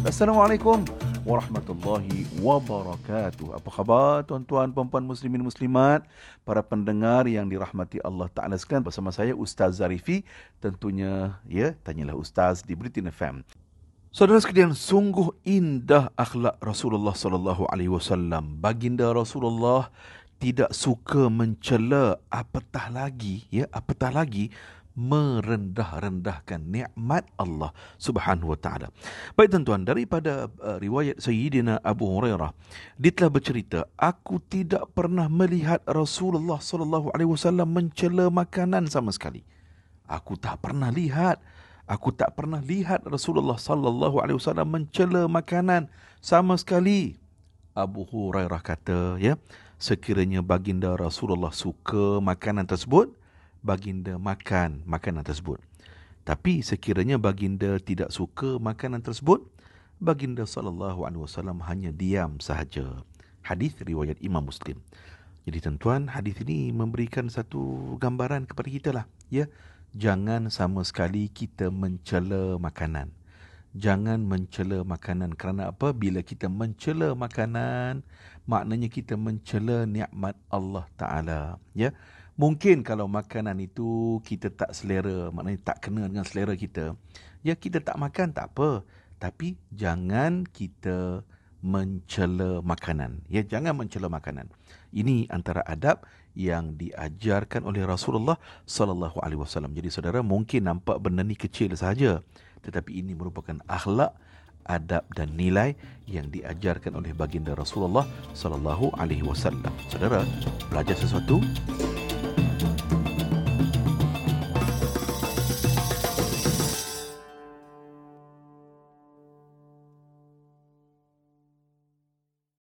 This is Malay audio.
Assalamualaikum warahmatullahi wabarakatuh. Apa khabar tuan-tuan, puan-puan muslimin muslimat, para pendengar yang dirahmati Allah Taala sekalian bersama saya Ustaz Zarifi. Tentunya ya, tanyalah Ustaz di Britain FM. Saudara sekalian, sungguh indah akhlak Rasulullah sallallahu alaihi wasallam. Baginda Rasulullah tidak suka mencela apatah lagi ya, apatah lagi merendah-rendahkan nikmat Allah Subhanahu wa taala. Baik tuan-tuan, daripada uh, riwayat Sayyidina Abu Hurairah, dia telah bercerita, aku tidak pernah melihat Rasulullah sallallahu alaihi wasallam mencela makanan sama sekali. Aku tak pernah lihat Aku tak pernah lihat Rasulullah sallallahu alaihi wasallam mencela makanan sama sekali. Abu Hurairah kata, ya, sekiranya baginda Rasulullah suka makanan tersebut, baginda makan makanan tersebut. Tapi sekiranya baginda tidak suka makanan tersebut, baginda sallallahu alaihi wasallam hanya diam sahaja. Hadis riwayat Imam Muslim. Jadi tuan-tuan, hadis ini memberikan satu gambaran kepada kita lah, ya. Jangan sama sekali kita mencela makanan. Jangan mencela makanan kerana apa? Bila kita mencela makanan, maknanya kita mencela nikmat Allah Taala, ya. Mungkin kalau makanan itu kita tak selera, maknanya tak kena dengan selera kita, ya kita tak makan tak apa. Tapi jangan kita mencela makanan. Ya, jangan mencela makanan. Ini antara adab yang diajarkan oleh Rasulullah sallallahu alaihi wasallam. Jadi saudara mungkin nampak benda ni kecil sahaja, tetapi ini merupakan akhlak, adab dan nilai yang diajarkan oleh baginda Rasulullah sallallahu alaihi wasallam. Saudara, belajar sesuatu